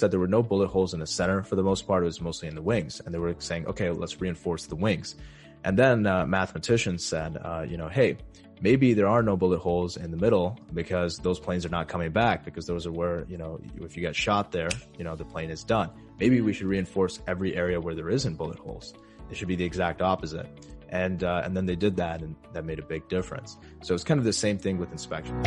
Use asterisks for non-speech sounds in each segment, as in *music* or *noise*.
said there were no bullet holes in the center for the most part. It was mostly in the wings. And they were saying, okay, let's reinforce the wings. And then uh, mathematicians said, uh, you know, hey, maybe there are no bullet holes in the middle because those planes are not coming back because those are where, you know, if you get shot there, you know, the plane is done. Maybe we should reinforce every area where there isn't bullet holes. It should be the exact opposite. And, uh, and then they did that and that made a big difference. So it's kind of the same thing with inspection.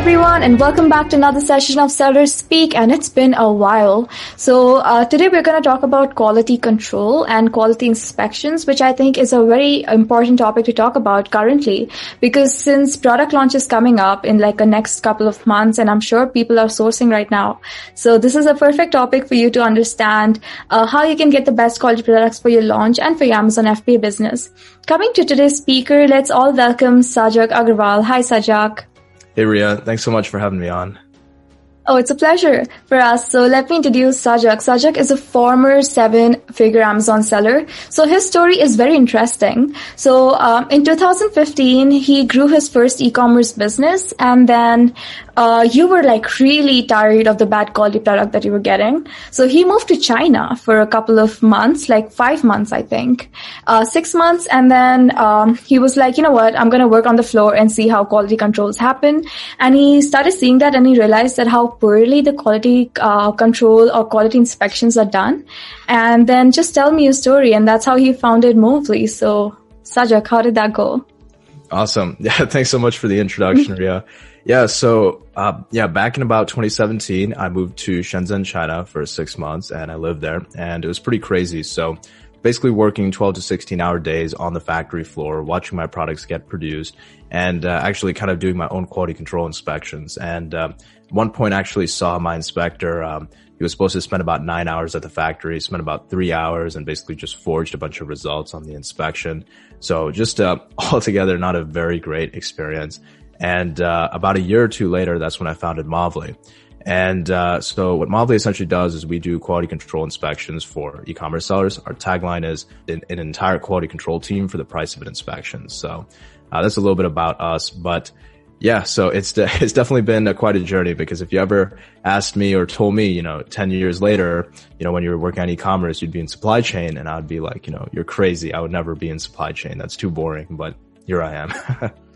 Everyone and welcome back to another session of Sellers Speak and it's been a while. So uh, today we're going to talk about quality control and quality inspections which I think is a very important topic to talk about currently because since product launch is coming up in like a next couple of months and I'm sure people are sourcing right now. So this is a perfect topic for you to understand uh, how you can get the best quality products for your launch and for your Amazon FBA business. Coming to today's speaker, let's all welcome Sajag Agarwal. Hi Sajag. Hey Riya, thanks so much for having me on. Oh, it's a pleasure for us. So let me introduce Sajag. Sajag is a former seven-figure Amazon seller. So his story is very interesting. So um, in 2015, he grew his first e-commerce business, and then uh, you were like really tired of the bad quality product that you were getting. So he moved to China for a couple of months, like five months, I think, uh, six months. And then, um, he was like, you know what? I'm going to work on the floor and see how quality controls happen. And he started seeing that and he realized that how poorly the quality, uh, control or quality inspections are done. And then just tell me your story. And that's how he founded Movley. So Sajag, how did that go? Awesome. *laughs* Yeah. Thanks so much for the introduction, *laughs* Riya. Yeah. So, uh, yeah, back in about 2017, I moved to Shenzhen, China for six months and I lived there and it was pretty crazy. So basically working 12 to 16 hour days on the factory floor, watching my products get produced and uh, actually kind of doing my own quality control inspections. And uh, one point I actually saw my inspector, um, he was supposed to spend about nine hours at the factory, spent about three hours and basically just forged a bunch of results on the inspection. So just uh, *laughs* altogether not a very great experience. And uh, about a year or two later, that's when I founded Movley. And uh, so what Movley essentially does is we do quality control inspections for e-commerce sellers. Our tagline is an, an entire quality control team for the price of an inspection. So uh, that's a little bit about us, but yeah, so it's de- *laughs* it's definitely been a, quite a journey because if you ever asked me or told me, you know, 10 years later, you know, when you were working on e-commerce, you'd be in supply chain and I'd be like, you know, you're crazy. I would never be in supply chain. That's too boring, but here I am. *laughs*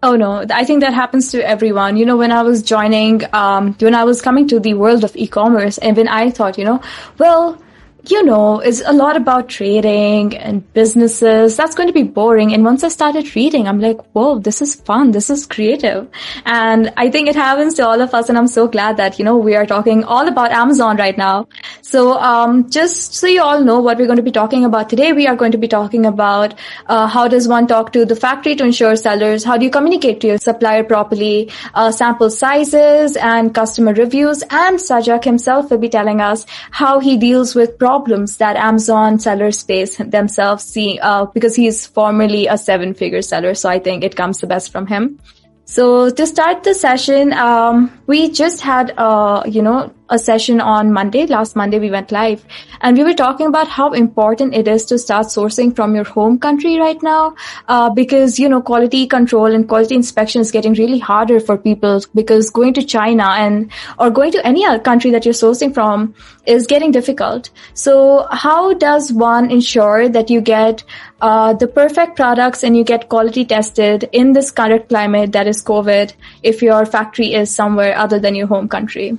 Oh no, I think that happens to everyone. You know, when I was joining, um, when I was coming to the world of e-commerce and when I thought, you know, well, you know, it's a lot about trading and businesses. That's going to be boring. And once I started reading, I'm like, whoa, this is fun. This is creative. And I think it happens to all of us. And I'm so glad that, you know, we are talking all about Amazon right now. So, um, just so you all know what we're going to be talking about today, we are going to be talking about, uh, how does one talk to the factory to ensure sellers? How do you communicate to your supplier properly? Uh, sample sizes and customer reviews. And Sajag himself will be telling us how he deals with problems that Amazon sellers face themselves see, uh, because he's formerly a seven figure seller. So I think it comes the best from him. So to start the session, um, we just had, uh, you know, a session on Monday. Last Monday we went live and we were talking about how important it is to start sourcing from your home country right now. Uh, because, you know, quality control and quality inspection is getting really harder for people because going to China and, or going to any other country that you're sourcing from is getting difficult. So how does one ensure that you get, uh, the perfect products and you get quality tested in this current climate that is COVID if your factory is somewhere other than your home country?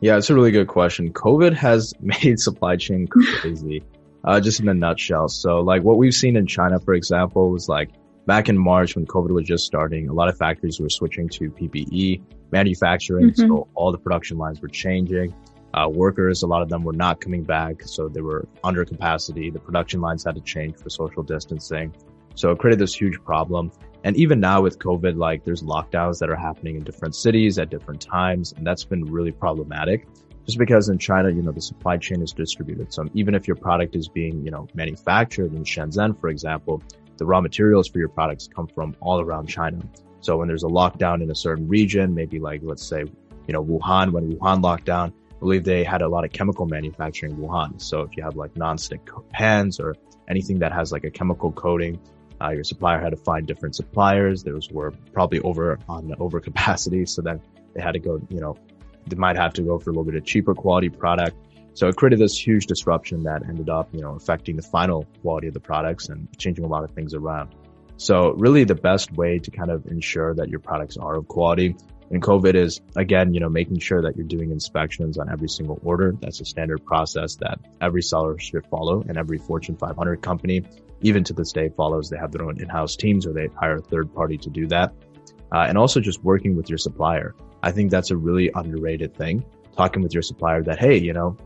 Yeah, it's a really good question. COVID has *laughs* made supply chain *laughs* crazy, uh, just in a nutshell. So like what we've seen in China, for example, was like back in March when COVID was just starting, a lot of factories were switching to PPE manufacturing. Mm-hmm. So all the production lines were changing. Uh, workers, a lot of them were not coming back. So they were under capacity. The production lines had to change for social distancing. So it created this huge problem. And even now with COVID, like there's lockdowns that are happening in different cities at different times. And that's been really problematic just because in China, you know, the supply chain is distributed. So even if your product is being, you know, manufactured in Shenzhen, for example, the raw materials for your products come from all around China. So when there's a lockdown in a certain region, maybe like, let's say, you know, Wuhan, when Wuhan locked down, I believe they had a lot of chemical manufacturing in Wuhan. So if you have like non-stick pans or anything that has like a chemical coating, Uh, your supplier had to find different suppliers. Those were probably over on overcapacity. *laughs* So then they had to go, you know, they might have to go for a little bit of cheaper quality product. So it created this huge disruption that ended up, you know, affecting the final quality of the products and changing a lot of things around. So really the best way to kind of ensure that your products are of quality in COVID is again, you know, making sure that you're doing inspections on every single order. That's a standard process that every seller should follow and every Fortune 500 company, even to this day follows. They have their own in-house teams or they hire a third party to do that. Uh, and also just working with your supplier. I think that's a really underrated thing. Talking with your supplier that, hey, you know,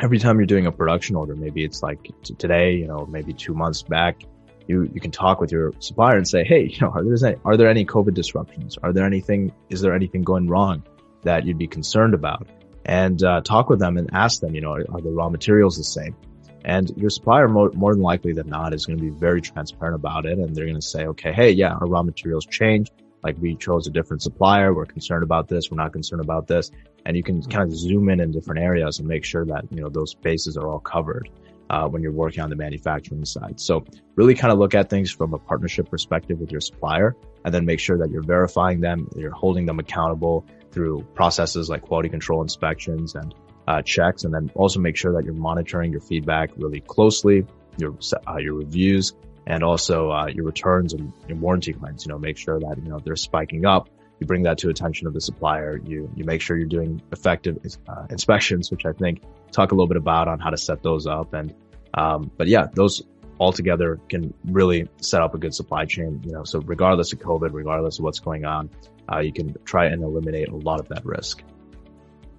every time you're doing a production order, maybe it's like t- today, you know, maybe two months back, you, you can talk with your supplier and say, Hey, you know, are there, any, are there any COVID disruptions? Are there anything, is there anything going wrong that you'd be concerned about? And, uh, talk with them and ask them, you know, are, are the raw materials the same? And your supplier more, more than likely than not is going to be very transparent about it. And they're going to say, okay, hey, yeah, our raw materials changed. Like we chose a different supplier. We're concerned about this. We're not concerned about this. And you can kind of zoom in in different areas and make sure that, you know, those bases are all covered uh, when you're working on the manufacturing side. So really kind of look at things from a partnership perspective with your supplier and then make sure that you're verifying them, you're holding them accountable through processes like quality control inspections and uh, checks. And then also make sure that you're monitoring your feedback really closely, your, uh, your reviews and also, uh, your returns and your warranty claims, you know, make sure that, you know, they're spiking up you bring that to attention of the supplier. You you make sure you're doing effective uh, inspections, which I think talk a little bit about on how to set those up. And um, but yeah, those altogether can really set up a good supply chain. You know, so regardless of COVID, regardless of what's going on, uh, you can try and eliminate a lot of that risk.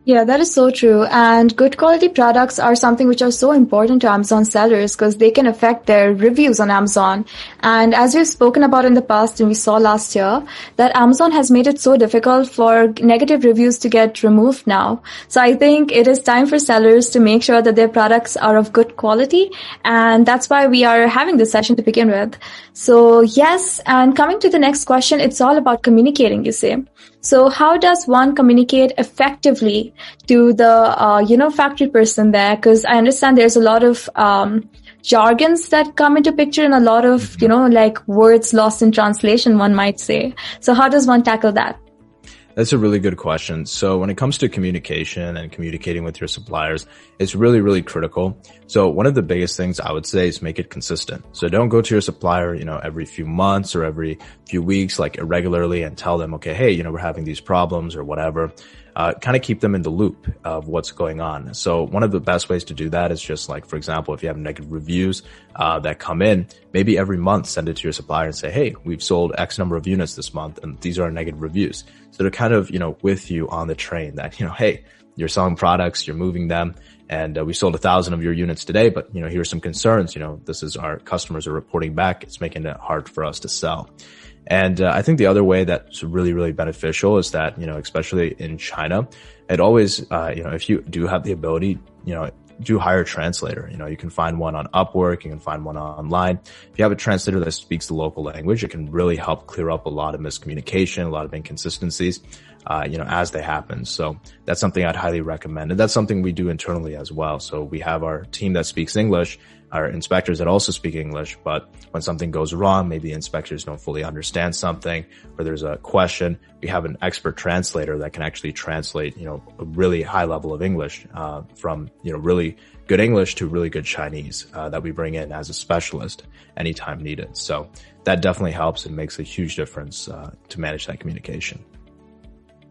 Yeah, that is so true. And good quality products are something which are so important to Amazon sellers because they can affect their reviews on Amazon. And as we've spoken about in the past and we saw last year, that Amazon has made it so difficult for negative reviews to get removed now. So I think it is time for sellers to make sure that their products are of good quality. And that's why we are having this session to begin with. So yes, and coming to the next question, it's all about communicating, you say. So how does one communicate effectively to the, uh, you know, factory person there? Cause I understand there's a lot of, um, jargons that come into picture and a lot of, you know, like words lost in translation, one might say. So how does one tackle that? That's a really good question. So when it comes to communication and communicating with your suppliers, it's really, really critical. So one of the biggest things I would say is make it consistent. So don't go to your supplier, you know, every few months or every few weeks, like irregularly and tell them, okay, hey, you know, we're having these problems or whatever uh, kind of keep them in the loop of what's going on. So one of the best ways to do that is just like, for example, if you have negative reviews uh, that come in, maybe every month send it to your supplier and say, hey, we've sold X number of units this month, and these are our negative reviews. So they're kind of you know with you on the train that you know, hey, you're selling products, you're moving them. And uh, we sold a thousand of your units today, but you know, here's some concerns. You know, this is our customers are reporting back. It's making it hard for us to sell. And uh, I think the other way that's really, really beneficial is that, you know, especially in China, it always, uh, you know, if you do have the ability, you know, do hire a translator. You know, you can find one on Upwork, you can find one online. If you have a translator that speaks the local language, it can really help clear up a lot of miscommunication, a lot of inconsistencies, uh, you know, as they happen. So that's something I'd highly recommend. And that's something we do internally as well. So we have our team that speaks English our inspectors that also speak English, but when something goes wrong, maybe inspectors don't fully understand something or there's a question, we have an expert translator that can actually translate, you know, a really high level of English, uh, from, you know, really good English to really good Chinese, uh, that we bring in as a specialist anytime needed. So that definitely helps and makes a huge difference, uh, to manage that communication.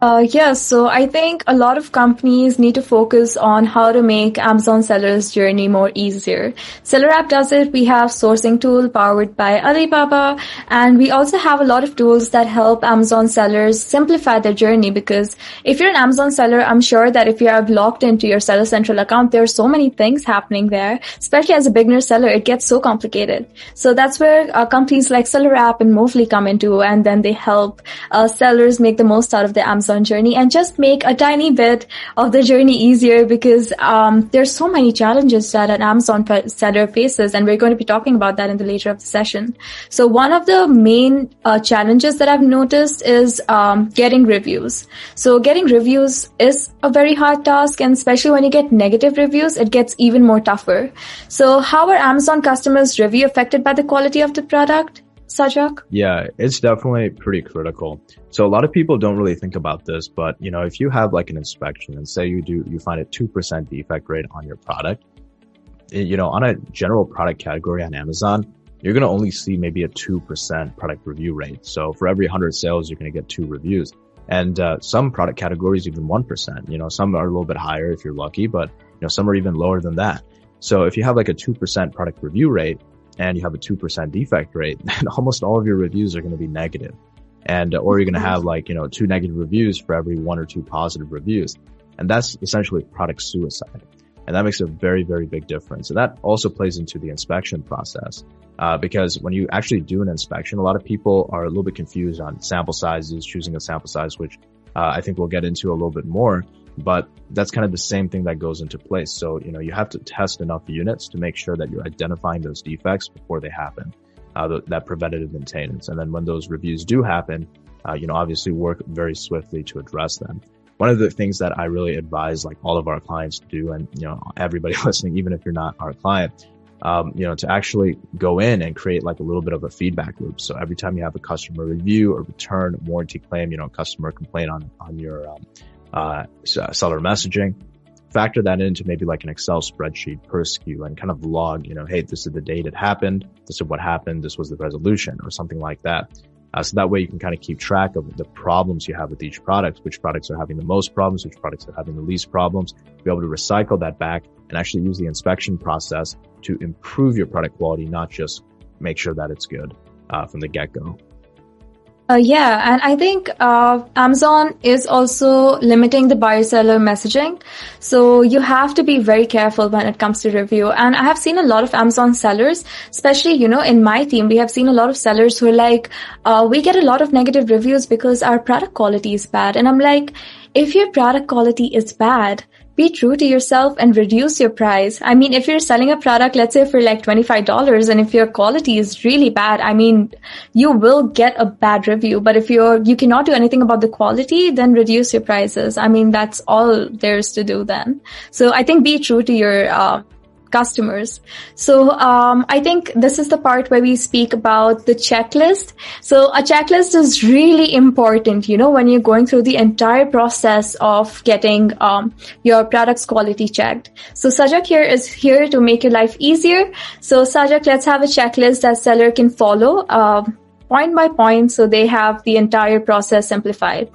Uh, yes, so I think a lot of companies need to focus on how to make Amazon sellers journey more easier. SellerApp does it. We have sourcing tool powered by Alibaba, and we also have a lot of tools that help Amazon sellers simplify their journey. Because if you're an Amazon seller, I'm sure that if you have logged into your Seller Central account, there are so many things happening there. Especially as a beginner seller, it gets so complicated. So that's where uh, companies like SellerApp and Movley come into, and then they help uh, sellers make the most out of the Amazon Journey and just make a tiny bit of the journey easier because um, there's so many challenges that an Amazon seller faces, and we're going to be talking about that in the later of the session. So one of the main uh, challenges that I've noticed is um, getting reviews. So getting reviews is a very hard task, and especially when you get negative reviews, it gets even more tougher. So how are Amazon customers' review affected by the quality of the product? Sajag? Yeah, it's definitely pretty critical. So a lot of people don't really think about this, but you know, if you have like an inspection and say you do, you find a 2% defect rate on your product, you know, on a general product category on Amazon, you're going to only see maybe a 2% product review rate. So for every 100 sales, you're going to get two reviews. And uh, some product categories, even 1%. You know, some are a little bit higher if you're lucky, but you know, some are even lower than that. So if you have like a 2% product review rate and you have a 2% defect rate, *laughs* then almost all of your reviews are going to be negative. And, uh, or you're going to have like, you know, two negative reviews for every one or two positive reviews. And that's essentially product suicide. And that makes a very, very big difference. And that also plays into the inspection process. Uh, because when you actually do an inspection, a lot of people are a little bit confused on sample sizes, choosing a sample size, which uh, I think we'll get into a little bit more. But that's kind of the same thing that goes into place. So, you know, you have to test enough units to make sure that you're identifying those defects before they happen, uh, that preventative maintenance. And then when those reviews do happen, uh, you know, obviously work very swiftly to address them. One of the things that I really advise like all of our clients to do and, you know, everybody *laughs* listening, even if you're not our client, um, you know, to actually go in and create like a little bit of a feedback loop. So every time you have a customer review or return warranty claim, you know, customer complaint on, on your, um, uh, seller messaging, factor that into maybe like an Excel spreadsheet per SKU and kind of log, you know, hey, this is the date it happened. This is what happened. This was the resolution or something like that. Uh, so that way you can kind of keep track of the problems you have with each product, which products are having the most problems, which products are having the least problems, be able to recycle that back and actually use the inspection process to improve your product quality, not just make sure that it's good uh, from the get go. Uh, yeah, and I think uh, Amazon is also limiting the buyer seller messaging. So you have to be very careful when it comes to review. And I have seen a lot of Amazon sellers, especially, you know, in my team, we have seen a lot of sellers who are like, uh, we get a lot of negative reviews because our product quality is bad. And I'm like, if your product quality is bad, be true to yourself and reduce your price. I mean, if you're selling a product, let's say for like $25 and if your quality is really bad, I mean, you will get a bad review. But if you're, you cannot do anything about the quality, then reduce your prices. I mean, that's all there's to do then. So I think be true to your, uh, customers. So um, I think this is the part where we speak about the checklist. So a checklist is really important, you know, when you're going through the entire process of getting um, your product's quality checked. So Sajag here is here to make your life easier. So Sajag, let's have a checklist that seller can follow uh, point by point so they have the entire process simplified.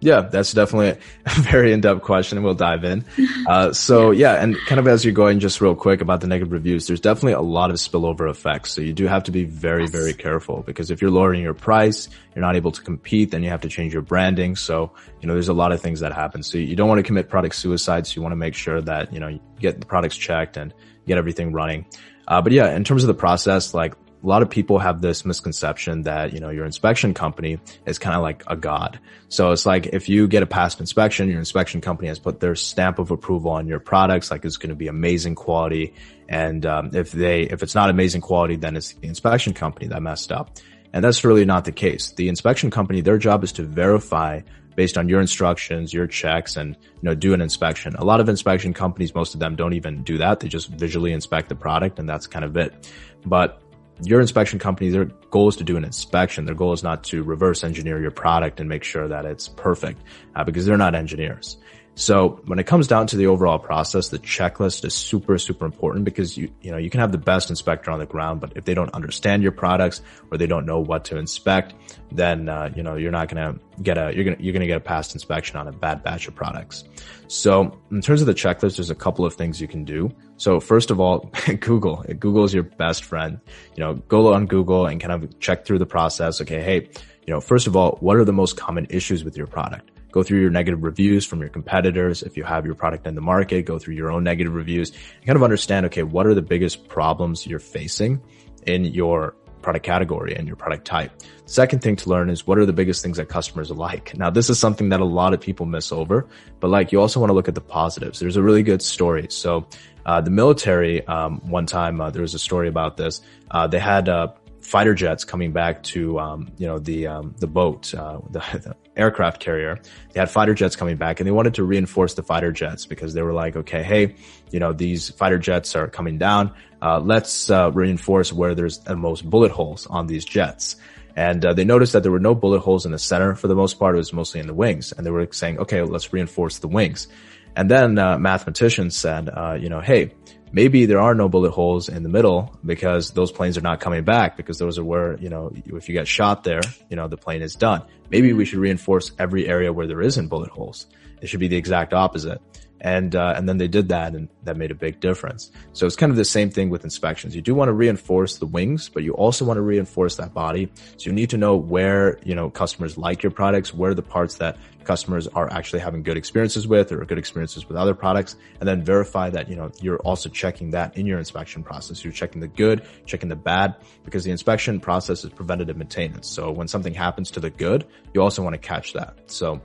Yeah, that's definitely a *laughs* very in-depth question and we'll dive in. Uh, so *laughs* yeah, and kind of as you're going just real quick about the negative reviews, there's definitely a lot of spillover effects. So you do have to be very, very careful because if you're lowering your price, you're not able to compete, then you have to change your branding. So, you know, there's a lot of things that happen. So you don't want to commit product suicide. So you want to make sure that, you know, you get the products checked and get everything running. Uh, but yeah, in terms of the process, like a lot of people have this misconception that, you know, your inspection company is kind of like a god. So it's like if you get a past inspection, your inspection company has put their stamp of approval on your products, like it's going to be amazing quality. And um, if they, if it's not amazing quality, then it's the inspection company that messed up. And that's really not the case. The inspection company, their job is to verify based on your instructions, your checks, and you know do an inspection. A lot of inspection companies, most of them don't even do that. They just visually inspect the product, and that's kind of it. But your inspection company, their goal is to do an inspection. Their goal is not to reverse engineer your product and make sure that it's perfect uh, because they're not engineers. So when it comes down to the overall process, the checklist is super, super important because you, you know, you can have the best inspector on the ground, but if they don't understand your products or they don't know what to inspect, then, uh, you know, you're not going to get a, you're going to, you're going to get a past inspection on a bad batch of products. So in terms of the checklist, there's a couple of things you can do. So first of all, *laughs* Google, Google is your best friend. You know, go on Google and kind of check through the process. Okay. Hey, you know, first of all, what are the most common issues with your product? Go through your negative reviews from your competitors. If you have your product in the market, go through your own negative reviews and kind of understand, okay, what are the biggest problems you're facing in your product category and your product type. Second thing to learn is what are the biggest things that customers like. Now, this is something that a lot of people miss over, but like you also want to look at the positives. There's a really good story. So, uh, the military, um, one time, uh, there was a story about this. Uh, they had, uh, fighter jets coming back to, um, you know, the, um, the boat, uh, *laughs* the, the, aircraft carrier. They had fighter jets coming back and they wanted to reinforce the fighter jets because they were like, okay, hey, you know, these fighter jets are coming down. Uh, let's, uh, reinforce where there's the most bullet holes on these jets. And uh, they noticed that there were no bullet holes in the center for the most part. It was mostly in the wings. And they were saying, okay, let's reinforce the wings. And then uh, mathematicians said, uh, you know, hey, maybe there are no bullet holes in the middle because those planes are not coming back because those are where, you know, if you get shot there, you know, the plane is done. Maybe we mm-hmm. should reinforce every area where there isn't bullet holes. It should be the exact opposite and uh, and then they did that and that made a big difference. So it's kind of the same thing with inspections. You do want to reinforce the wings but you also want to reinforce that body. So you need to know where you know customers like your products where the parts that customers are actually having good experiences with or good experiences with other products and then verify that you know you're also checking that in your inspection process. You're checking the good checking the bad because the inspection process is preventative maintenance. So when something happens to the good you also want to catch that. So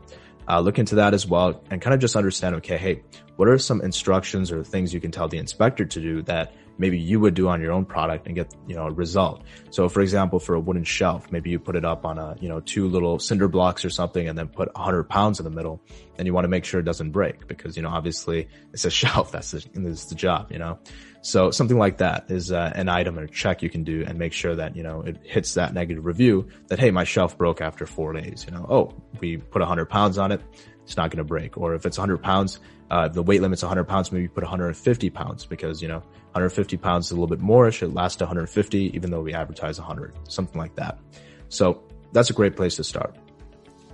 uh, look into that as well and kind of just understand, okay, hey, what are some instructions or things you can tell the inspector to do that maybe you would do on your own product and get, you know, a result. So for example, for a wooden shelf, maybe you put it up on a, you know, two little cinder blocks or something and then put a hundred pounds in the middle and you want to make sure it doesn't break because, you know, obviously it's a *laughs* shelf. That's the, that's the job, you know? So something like that is uh, an item or check you can do and make sure that, you know, it hits that negative review that, hey, my shelf broke after four days. You know, oh, we put 100 pounds on it. It's not going to break. Or if it's 100 pounds, uh, the weight limit's 100 pounds, maybe put 150 pounds because, you know, 150 pounds is a little bit more. It should last 150, even though we advertise 100, something like that. So that's a great place to start.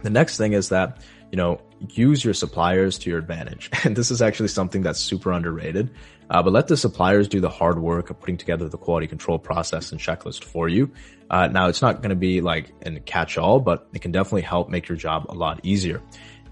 The next thing is that, you know, use your suppliers to your advantage. *laughs* And this is actually something that's super underrated. Uh, but let the suppliers do the hard work of putting together the quality control process and checklist for you. Uh, now it's not going to be like a catch all, but it can definitely help make your job a lot easier.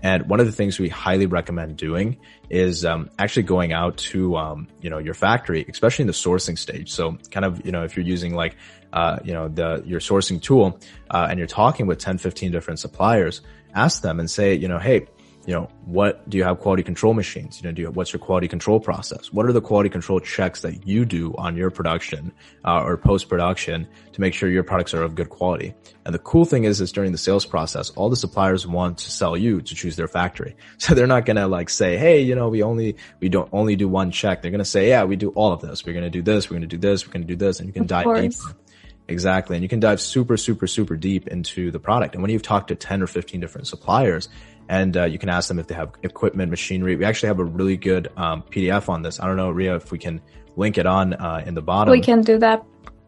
And one of the things we highly recommend doing is um, actually going out to um, you know your factory, especially in the sourcing stage. So kind of you know if you're using like uh, you know the your sourcing tool uh, and you're talking with 10, 15 different suppliers, ask them and say you know hey you know, what do you have quality control machines? You know, do you, what's your quality control process? What are the quality control checks that you do on your production uh, or post production to make sure your products are of good quality? And the cool thing is, is during the sales process, all the suppliers want to sell you to choose their factory. *laughs* So they're not going to like say, Hey, you know, we only, we don't only do one check. They're going to say, yeah, we do all of this. We're going to do this. We're going to do this. We're going to do this. And you can of dive course. deeper. Exactly. And you can dive super, super, super deep into the product. And when you've talked to 10 or 15 different suppliers, and uh, you can ask them if they have equipment, machinery. We actually have a really good um, PDF on this. I don't know, Riya, if we can link it on uh, in the bottom. We can do that.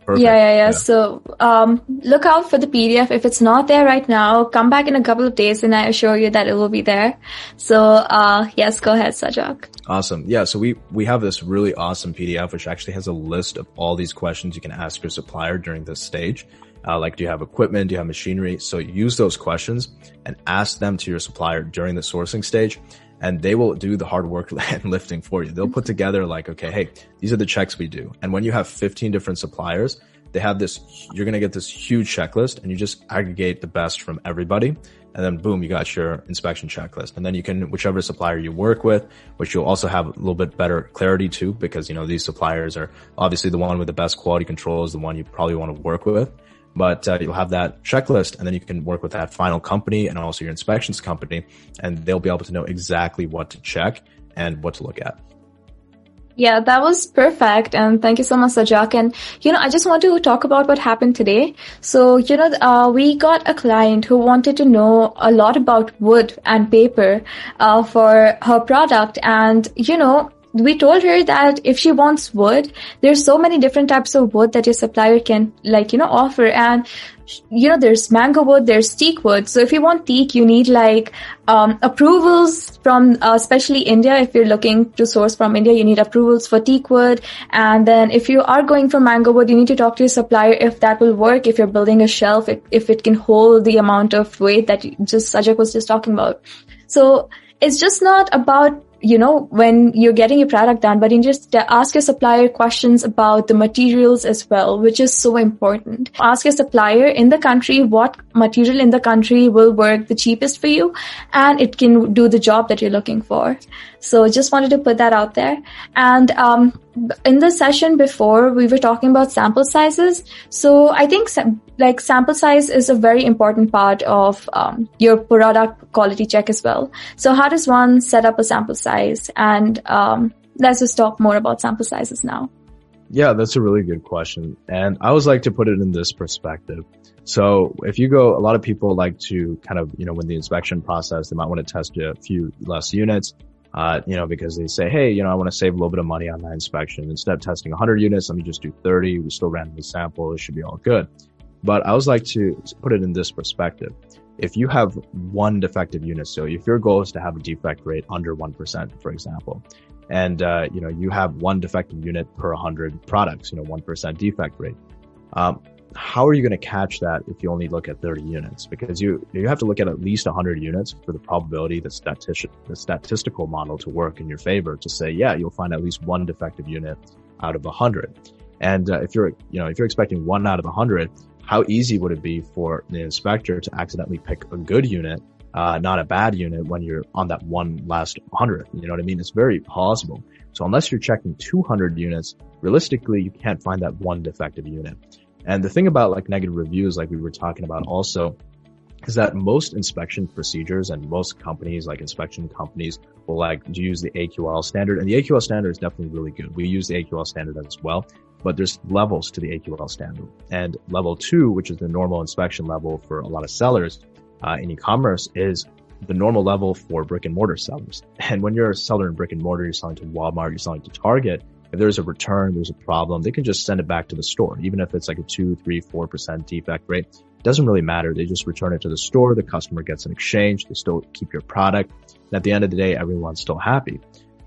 Perfect. Yeah, yeah, yeah, yeah. So um, look out for the PDF. If it's not there right now, come back in a couple of days, and I assure you that it will be there. So uh, yes, go ahead, Sajag. Awesome. Yeah. So we we have this really awesome PDF which actually has a list of all these questions you can ask your supplier during this stage. Uh, like, do you have equipment? Do you have machinery? So use those questions and ask them to your supplier during the sourcing stage and they will do the hard work *laughs* and lifting for you. They'll put together like, okay, hey, these are the checks we do. And when you have 15 different suppliers, they have this, you're going to get this huge checklist and you just aggregate the best from everybody. And then boom, you got your inspection checklist. And then you can, whichever supplier you work with, which you'll also have a little bit better clarity to because, you know, these suppliers are obviously the one with the best quality control is the one you probably want to work with but uh, you'll have that checklist and then you can work with that final company and also your inspections company and they'll be able to know exactly what to check and what to look at. Yeah, that was perfect. And thank you so much, Sajag. And, you know, I just want to talk about what happened today. So, you know, uh, we got a client who wanted to know a lot about wood and paper, uh, for her product. And, you know, we told her that if she wants wood, there's so many different types of wood that your supplier can like, you know, offer. And, you know, there's mango wood, there's teak wood. So if you want teak, you need like, um, approvals from, uh, especially India. If you're looking to source from India, you need approvals for teak wood. And then if you are going for mango wood, you need to talk to your supplier if that will work, if you're building a shelf, if, if it can hold the amount of weight that just Sajag was just talking about. So it's just not about you know, when you're getting your product done, but you just ask your supplier questions about the materials as well, which is so important. Ask your supplier in the country what material in the country will work the cheapest for you and it can do the job that you're looking for. So just wanted to put that out there. And um, in the session before, we were talking about sample sizes. So I think like sample size is a very important part of um, your product quality check as well. So how does one set up a sample size? And um, let's just talk more about sample sizes now. Yeah, that's a really good question. And I always like to put it in this perspective. So if you go, a lot of people like to kind of, you know, when the inspection process, they might want to test a few less units uh, you know, because they say, hey, you know, I want to save a little bit of money on that inspection. Instead of testing 100 units, let me just do 30. We still randomly sample. It should be all good. But I always like to put it in this perspective. If you have one defective unit, so if your goal is to have a defect rate under 1%, for example, and, uh, you know, you have one defective unit per 100 products, you know, 1% defect rate. Um, how are you going to catch that if you only look at 30 units? Because you you have to look at at least 100 units for the probability the statistic the statistical model to work in your favor to say, yeah, you'll find at least one defective unit out of 100. And uh, if you're you know if you're expecting one out of 100, how easy would it be for the inspector to accidentally pick a good unit, uh, not a bad unit when you're on that one last 100? You know what I mean? It's very possible. So unless you're checking 200 units, realistically, you can't find that one defective unit. And the thing about like negative reviews, like we were talking about also, is that most inspection procedures and most companies, like inspection companies, will like use the AQL standard. And the AQL standard is definitely really good. We use the AQL standard as well, but there's levels to the AQL standard. And level two, which is the normal inspection level for a lot of sellers uh, in e-commerce, is the normal level for brick and mortar sellers. And when you're a seller in brick and mortar, you're selling to Walmart, you're selling to Target, if there's a return, there's a problem, they can just send it back to the store. Even if it's like a two, three, four percent defect rate, it doesn't really matter. They just return it to the store. The customer gets an exchange. They still keep your product. And at the end of the day, everyone's still happy.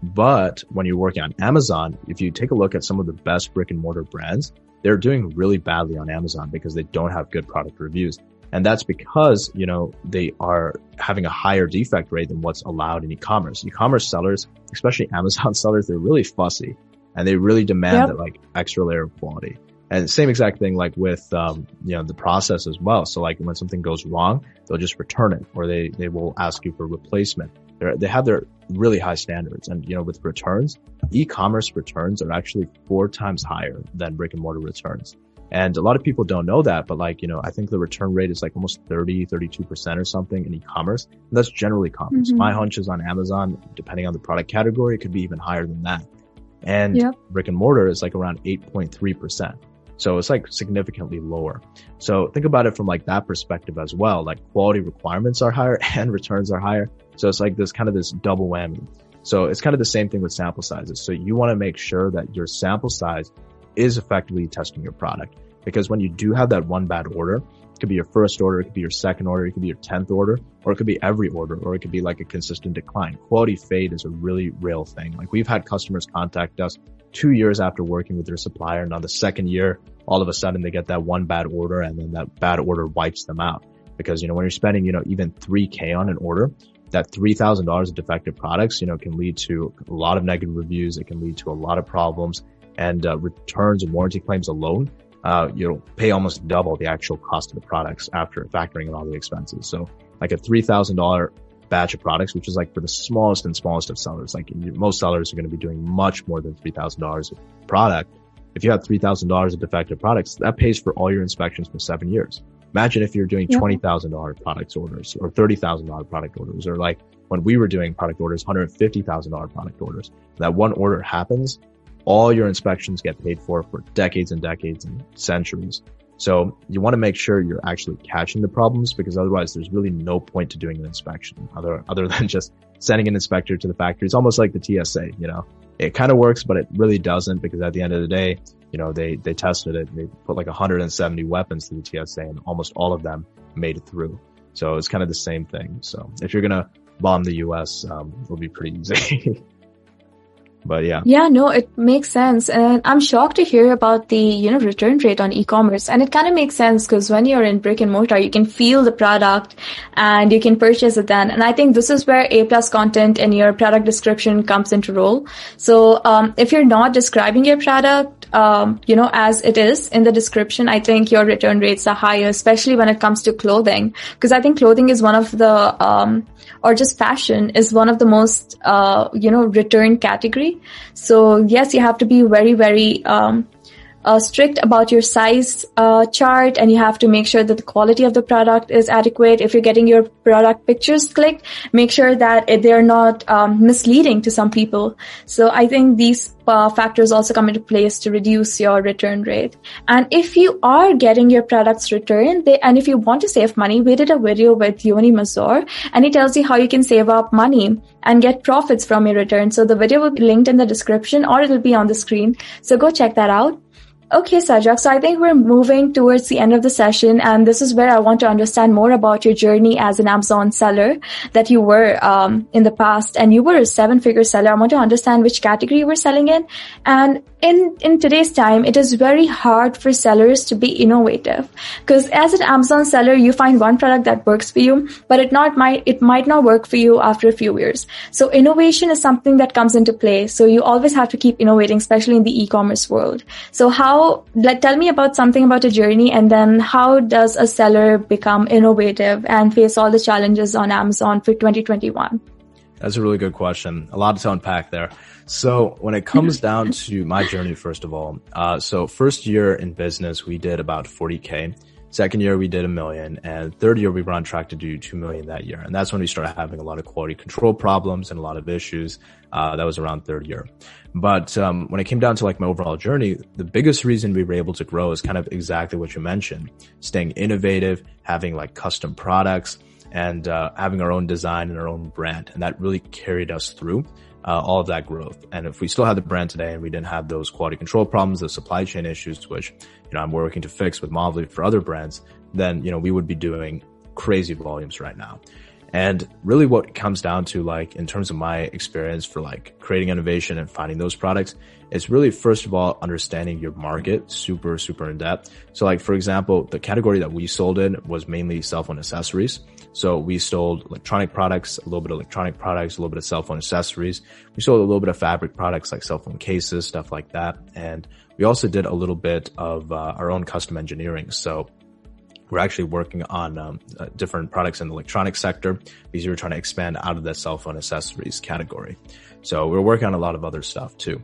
But when you're working on Amazon, if you take a look at some of the best brick and mortar brands, they're doing really badly on Amazon because they don't have good product reviews. And that's because, you know, they are having a higher defect rate than what's allowed in e-commerce. E-commerce sellers, especially *laughs* Amazon sellers, they're really fussy and they really demand yep. that like extra layer of quality. And same exact thing like with um, you know the process as well. So like when something goes wrong, they'll just return it, or they they will ask you for replacement. They're, they have their really high standards, and you know with returns, e-commerce returns are actually four times higher than brick and mortar returns. And a lot of people don't know that, but like, you know, I think the return rate is like almost 30, 32% or something in e-commerce. And that's generally common. Mm-hmm. My hunch is on Amazon, depending on the product category, it could be even higher than that and yep. brick and mortar is like around 8.3%. So it's like significantly lower. So think about it from like that perspective as well. Like quality requirements are higher *laughs* and returns are higher. So it's like this kind of this double whammy. So it's kind of the same thing with sample sizes. So you want to make sure that your sample size is effectively testing your product because when you do have that one bad order, it could be your first order, it could be your second order, it could be your 10th order, or it could be every order, or it could be like a consistent decline. Quality fade is a really real thing. Like we've had customers contact us two years after working with their supplier. And on the second year, all of a sudden they get that one bad order and then that bad order wipes them out. Because, you know, when you're spending, you know, even 3K on an order, that $3,000 of defective products, you know, can lead to a lot of negative reviews. It can lead to a lot of problems and uh, returns and warranty claims alone uh, you'll pay almost double the actual cost of the products after factoring in all the expenses. So like a $3,000 batch of products, which is like for the smallest and smallest of sellers, like most sellers are going to be doing much more than $3,000 of product. If you have $3,000 of defective products, that pays for all your inspections for seven years. Imagine if you're doing $20,000 products orders or $30,000 product orders or like when we were doing product orders, $150,000 product orders. That one order happens all your inspections get paid for for decades and decades and centuries. So you want to make sure you're actually catching the problems because otherwise there's really no point to doing an inspection other, other *laughs* than just sending an inspector to the factory. It's almost like the TSA, you know, it kind of works, but it really doesn't because at the end of the day, you know, they, they tested it. And they put like 170 weapons to the TSA and almost all of them made it through. So it's kind of the same thing. So if you're going to bomb the US, um, it'll be pretty *laughs* easy. But yeah. Yeah, no, it makes sense. And I'm shocked to hear about the, you know, return rate on e-commerce. And it kind of makes sense because when you're in brick and mortar, you can feel the product and you can purchase it then. And I think this is where A plus content and your product description comes into role. So, um, if you're not describing your product, um, you know, as it is in the description, I think your return rates are higher, especially when it comes to clothing. Because I think clothing is one of the, um, or just fashion is one of the most, uh, you know, return category. So yes, you have to be very, very, um, uh, strict about your size uh, chart and you have to make sure that the quality of the product is adequate. If you're getting your product pictures clicked, make sure that they're not um, misleading to some people. So I think these uh, factors also come into place to reduce your return rate. And if you are getting your products returned, they, and if you want to save money, we did a video with Yoni Mazur and he tells you how you can save up money and get profits from your return. So the video will be linked in the description or it'll be on the screen. So go check that out. Okay, Sajag. So I think we're moving towards the end of the session, and this is where I want to understand more about your journey as an Amazon seller that you were um, in the past, and you were a seven-figure seller. I want to understand which category you were selling in, and in in today's time, it is very hard for sellers to be innovative because as an Amazon seller, you find one product that works for you, but it not might it might not work for you after a few years. So innovation is something that comes into play. So you always have to keep innovating, especially in the e-commerce world. So how let tell me about something about a journey and then how does a seller become innovative and face all the challenges on Amazon for 2021? That's a really good question. A lot to unpack there. So when it comes *laughs* down to my journey, first of all, uh, so first year in business, we did about 40K. Second year, we did a million and third year, we were on track to do 2 million that year. And that's when we started having a lot of quality control problems and a lot of issues. Uh, that was around third year. But um, when it came down to like my overall journey, the biggest reason we were able to grow is kind of exactly what you mentioned: staying innovative, having like custom products, and uh, having our own design and our own brand, and that really carried us through. Uh, all of that growth. And if we still had the brand today and we didn't have those quality control problems, the supply chain issues, which, you know, I'm working to fix with Movley for other brands, then, you know, we would be doing crazy volumes right now. And really what it comes down to, like, in terms of my experience for like creating innovation and finding those products, it's really, first of all, understanding your market super, super in depth. So like, for example, the category that we sold in was mainly cell phone accessories. So we sold electronic products, a little bit of electronic products, a little bit of cell phone accessories. We sold a little bit of fabric products like cell phone cases, stuff like that. And we also did a little bit of uh, our own custom engineering. So we're actually working on um, uh, different products in the electronic sector because we're trying to expand out of the cell phone accessories category. So we're working on a lot of other stuff too.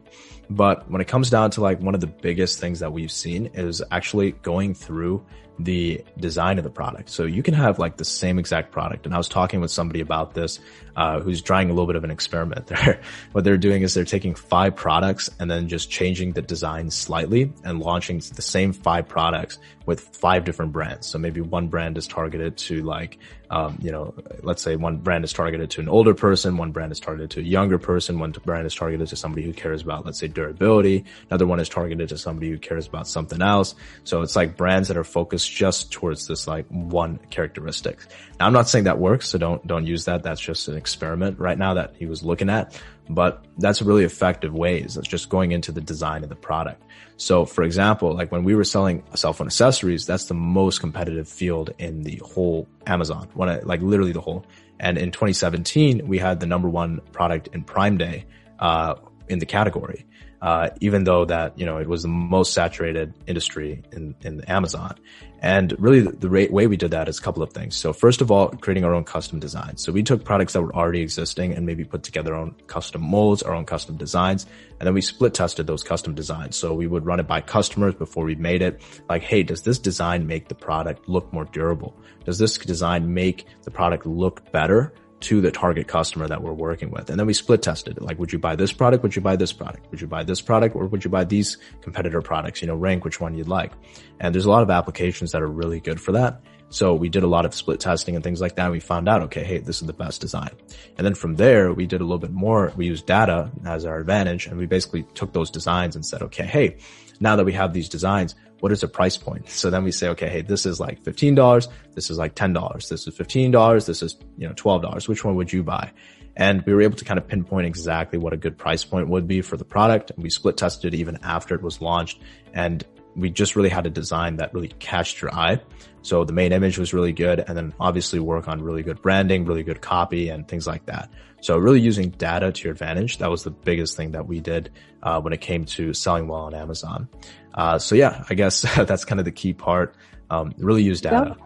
But when it comes down to like one of the biggest things that we've seen is actually going through the design of the product. So you can have like the same exact product. And I was talking with somebody about this, uh, who's trying a little bit of an experiment there. *laughs* what they're doing is they're taking five products and then just changing the design slightly and launching the same five products with five different brands. So maybe one brand is targeted to like, um, you know, let's say one brand is targeted to an older person, one brand is targeted to a younger person, one brand is targeted to somebody who cares about, let's say, durability. Another one is targeted to somebody who cares about something else. So it's like brands that are focused just towards this like one characteristic. Now I'm not saying that works, so don't don't use that. That's just an experiment right now that he was looking at. But that's really effective ways. It's just going into the design of the product. So for example, like when we were selling cell phone accessories, that's the most competitive field in the whole Amazon. When I, like literally the whole. And in 2017, we had the number one product in Prime Day, uh, in the category uh, even though that you know it was the most saturated industry in in Amazon. And really, the, the way we did that is a couple of things. So first of all, creating our own custom designs. So we took products that were already existing and maybe put together our own custom molds, our own custom designs, and then we split tested those custom designs. So we would run it by customers before we made it. Like, hey, does this design make the product look more durable? Does this design make the product look better? To the target customer that we're working with. And then we split tested it. Like, would you buy this product? Would you buy this product? Would you buy this product or would you buy these competitor products? You know, rank which one you'd like. And there's a lot of applications that are really good for that. So we did a lot of split testing and things like that. We found out, okay, hey, this is the best design. And then from there, we did a little bit more. We used data as our advantage and we basically took those designs and said, okay, hey, now that we have these designs, what is a price point? So then we say, okay, hey, this is like $15. This is like $10. This is $15. This is, you know, $12. Which one would you buy? And we were able to kind of pinpoint exactly what a good price point would be for the product. And we split tested even after it was launched. And we just really had a design that really catched your eye. So the main image was really good. And then obviously work on really good branding, really good copy and things like that. So really using data to your advantage. That was the biggest thing that we did, uh, when it came to selling well on Amazon. Uh, so yeah, I guess *laughs* that's kind of the key part. Um, really use data.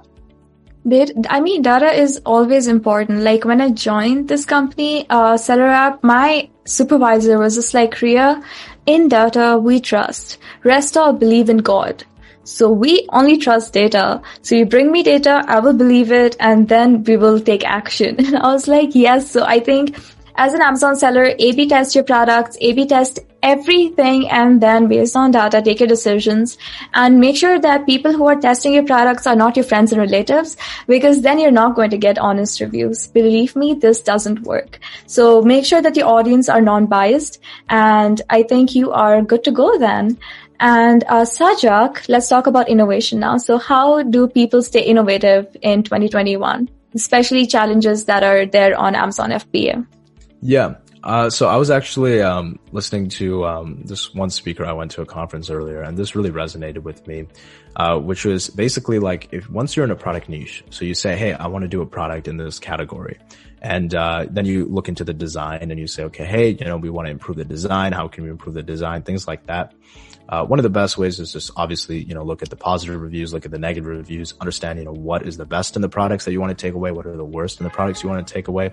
I mean, data is always important. Like when I joined this company, uh, SellerApp, my supervisor was just like, Riya, in data, we trust. Rest all believe in God. So we only trust data. So you bring me data, I will believe it, and then we will take action. *laughs* And I was like, yes. So I think as an Amazon seller, A-B test your products, A-B test everything, and then based on data, take your decisions and make sure that people who are testing your products are not your friends and relatives because then you're not going to get honest reviews. Believe me, this doesn't work. So make sure that your audience are non-biased and I think you are good to go then. And uh, Sajag, let's talk about innovation now. So how do people stay innovative in 2021, especially challenges that are there on Amazon FBA? Yeah. Uh, so I was actually um, listening to um, this one speaker. I went to a conference earlier, and this really resonated with me, uh, which was basically like if once you're in a product niche, so you say, "Hey, I want to do a product in this category," and uh, then you look into the design and you say, "Okay, hey, you know, we want to improve the design. How can we improve the design? Things like that." Uh, one of the best ways is just obviously, you know, look at the positive reviews, look at the negative reviews, understand, you know, what is the best in the products that you want to take away, what are the worst in the products you want to take away,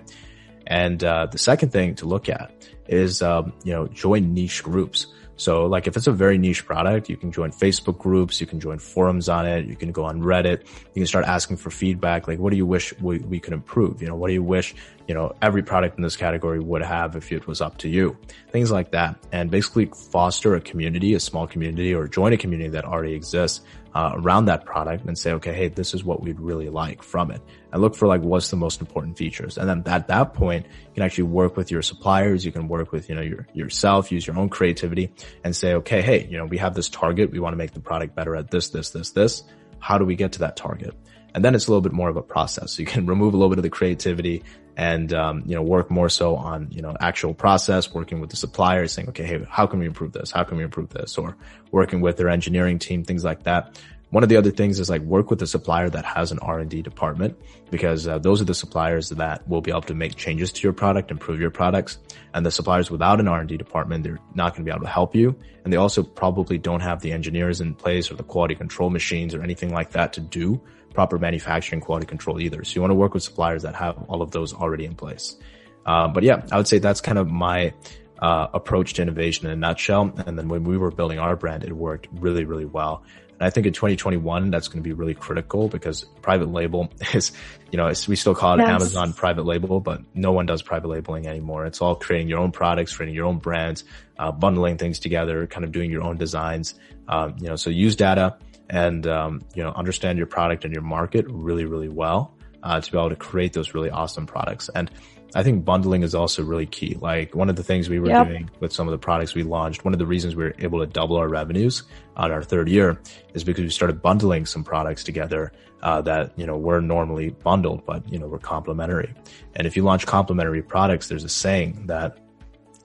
and uh, the second thing to look at is, um, you know, join niche groups. So like if it's a very niche product, you can join Facebook groups, you can join forums on it, you can go on Reddit, you can start asking for feedback. Like, what do you wish we, we could improve? You know, what do you wish, you know, every product in this category would have if it was up to you? Things like that. And basically foster a community, a small community or join a community that already exists uh, around that product and say, okay, hey, this is what we'd really like from it and look for like what's the most important features. And then at that point, you can actually work with your suppliers. You can work with, you know, your, yourself, use your own creativity and say, okay, hey, you know, we have this target. We want to make the product better at this, this, this, this. How do we get to that target? And then it's a little bit more of a process. So you can *laughs* remove a little bit of the creativity and um, you know work more so on you know actual process working with the suppliers saying okay hey how can we improve this how can we improve this or working with their engineering team things like that one of the other things is like work with a supplier that has an R&D department because uh, those are the suppliers that will be able to make changes to your product, improve your products. And the suppliers without an R&D department, they're not going to be able to help you. And they also probably don't have the engineers in place or the quality control machines or anything like that to do proper manufacturing quality control either. So you want to work with suppliers that have all of those already in place. Uh, but yeah, I would say that's kind of my uh, approach to innovation in a nutshell. And then when we were building our brand, it worked really, really well. And I think in 2021, that's going to be really critical because private label *laughs* is, you know, we still call it yes. Amazon private label, but no one does private labeling anymore. It's all creating your own products, creating your own brands, uh, bundling things together, kind of doing your own designs. Um, you know, so use data and, um, you know, understand your product and your market really, really well, uh, to be able to create those really awesome products. And I think bundling is also really key. Like one of the things we were yep. doing with some of the products we launched, one of the reasons we were able to double our revenues on our third year is because we started bundling some products together uh, that you know were normally bundled, but you know were complementary. And if you launch complementary products, there's a saying that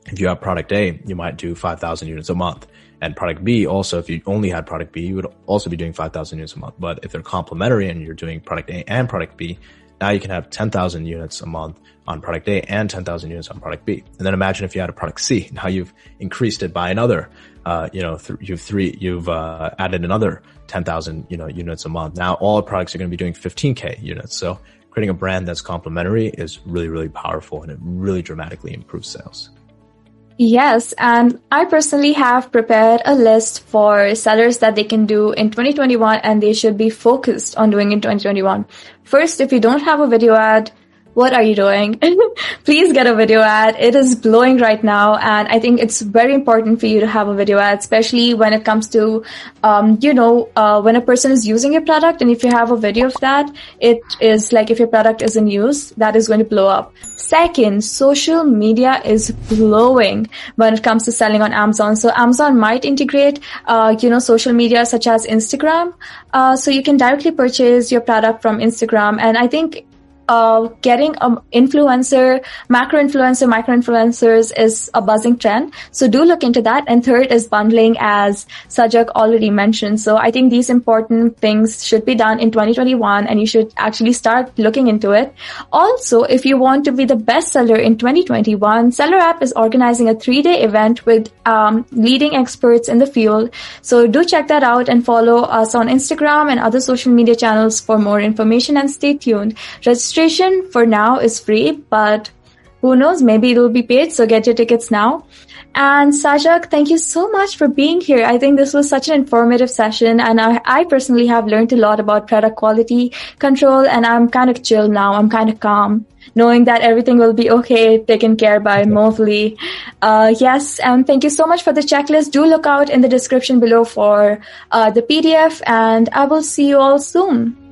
if you have product A, you might do 5,000 units a month. And product B also, if you only had product B, you would also be doing 5,000 units a month. But if they're complementary and you're doing product A and product B, now you can have 10,000 units a month on product A and 10,000 units on product B. And then imagine if you had a product C. Now you've increased it by another, uh, you know, th- you've three, you've, uh, added another 10,000, you know, units a month. Now all products are going to be doing 15K units. So creating a brand that's complementary is really, really powerful and it really dramatically improves sales. Yes, and I personally have prepared a list for sellers that they can do in 2021 and they should be focused on doing in 2021. First, if you don't have a video ad, what are you doing? *laughs* Please get a video ad. It is blowing right now. And I think it's very important for you to have a video ad, especially when it comes to, um, you know, uh, when a person is using your product. And if you have a video of that, it is like if your product is in use, that is going to blow up. Second, social media is blowing when it comes to selling on Amazon. So Amazon might integrate, uh, you know, social media such as Instagram. Uh, so you can directly purchase your product from Instagram. And I think uh, getting an influencer, macro influencer, micro influencers is a buzzing trend. So do look into that. And third is bundling as Sajag already mentioned. So I think these important things should be done in 2021 and you should actually start looking into it. Also, if you want to be the best seller in 2021, SellerApp is organizing a three day event with um, leading experts in the field. So do check that out and follow us on Instagram and other social media channels for more information and stay tuned. Registration registration for now is free, but who knows? Maybe it will be paid. So get your tickets now. And Sajag, thank you so much for being here. I think this was such an informative session and I, I, personally have learned a lot about product quality control and I'm kind of chill now. I'm kind of calm knowing that everything will be okay, taken care by Movley. Uh, yes. And thank you so much for the checklist. Do look out in the description below for uh, the PDF and I will see you all soon.